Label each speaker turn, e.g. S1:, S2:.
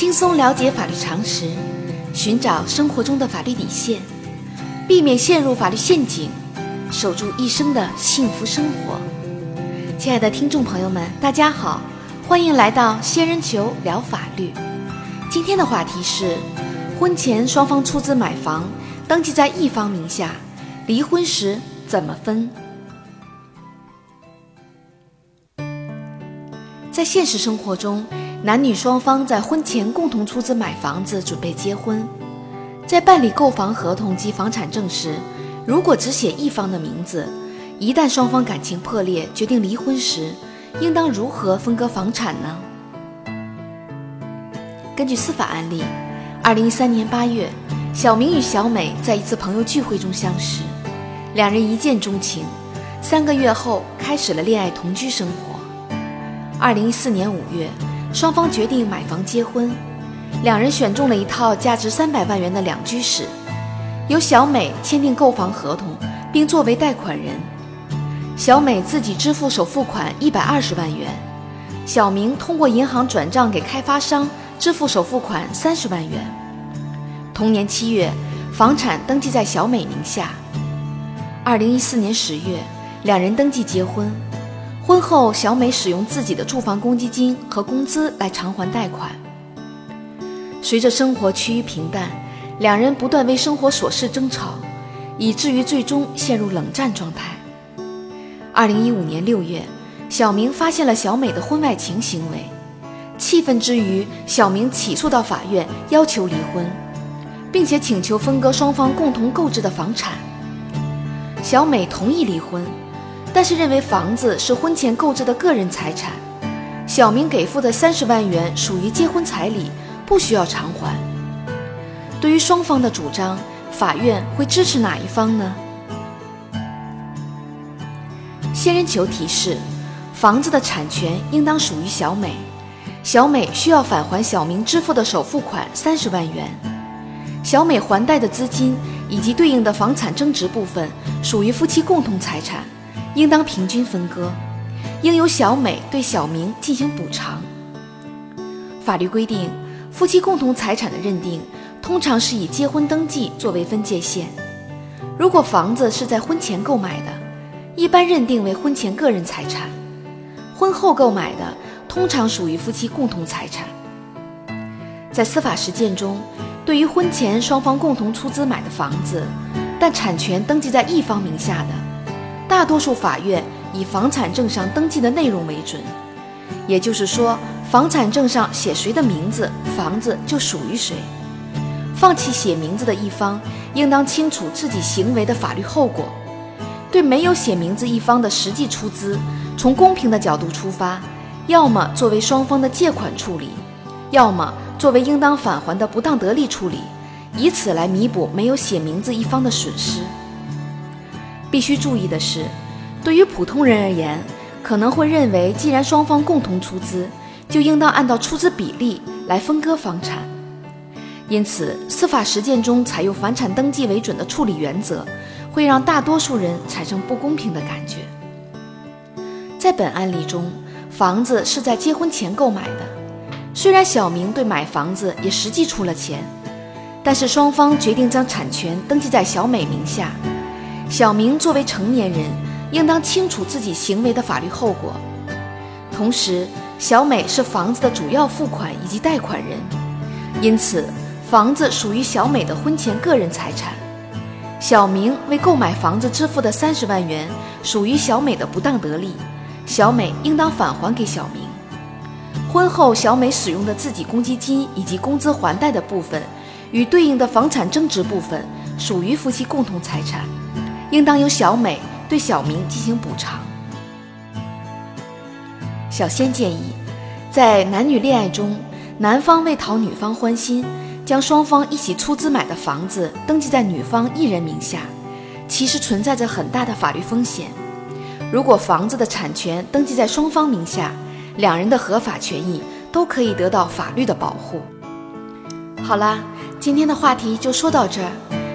S1: 轻松了解法律常识，寻找生活中的法律底线，避免陷入法律陷阱，守住一生的幸福生活。亲爱的听众朋友们，大家好，欢迎来到仙人球聊法律。今天的话题是：婚前双方出资买房，登记在一方名下，离婚时怎么分？在现实生活中，男女双方在婚前共同出资买房子，准备结婚。在办理购房合同及房产证时，如果只写一方的名字，一旦双方感情破裂，决定离婚时，应当如何分割房产呢？根据司法案例，二零一三年八月，小明与小美在一次朋友聚会中相识，两人一见钟情，三个月后开始了恋爱同居生活。二零一四年五月，双方决定买房结婚，两人选中了一套价值三百万元的两居室，由小美签订购房合同，并作为贷款人，小美自己支付首付款一百二十万元，小明通过银行转账给开发商支付首付款三十万元。同年七月，房产登记在小美名下。二零一四年十月，两人登记结婚。婚后，小美使用自己的住房公积金和工资来偿还贷款。随着生活趋于平淡，两人不断为生活琐事争吵，以至于最终陷入冷战状态。二零一五年六月，小明发现了小美的婚外情行为，气愤之余，小明起诉到法院要求离婚，并且请求分割双方共同购置的房产。小美同意离婚。但是认为房子是婚前购置的个人财产，小明给付的三十万元属于结婚彩礼，不需要偿还。对于双方的主张，法院会支持哪一方呢？仙人球提示：房子的产权应当属于小美，小美需要返还小明支付的首付款三十万元，小美还贷的资金以及对应的房产增值部分属于夫妻共同财产。应当平均分割，应由小美对小明进行补偿。法律规定，夫妻共同财产的认定通常是以结婚登记作为分界线。如果房子是在婚前购买的，一般认定为婚前个人财产；婚后购买的，通常属于夫妻共同财产。在司法实践中，对于婚前双方共同出资买的房子，但产权登记在一方名下的。大多数法院以房产证上登记的内容为准，也就是说，房产证上写谁的名字，房子就属于谁。放弃写名字的一方，应当清楚自己行为的法律后果。对没有写名字一方的实际出资，从公平的角度出发，要么作为双方的借款处理，要么作为应当返还的不当得利处理，以此来弥补没有写名字一方的损失。必须注意的是，对于普通人而言，可能会认为，既然双方共同出资，就应当按照出资比例来分割房产。因此，司法实践中采用房产登记为准的处理原则，会让大多数人产生不公平的感觉。在本案例中，房子是在结婚前购买的，虽然小明对买房子也实际出了钱，但是双方决定将产权登记在小美名下。小明作为成年人，应当清楚自己行为的法律后果。同时，小美是房子的主要付款以及贷款人，因此房子属于小美的婚前个人财产。小明为购买房子支付的三十万元属于小美的不当得利，小美应当返还给小明。婚后小美使用的自己公积金以及工资还贷的部分，与对应的房产增值部分属于夫妻共同财产。应当由小美对小明进行补偿。小仙建议，在男女恋爱中，男方为讨女方欢心，将双方一起出资买的房子登记在女方一人名下，其实存在着很大的法律风险。如果房子的产权登记在双方名下，两人的合法权益都可以得到法律的保护。好啦，今天的话题就说到这儿。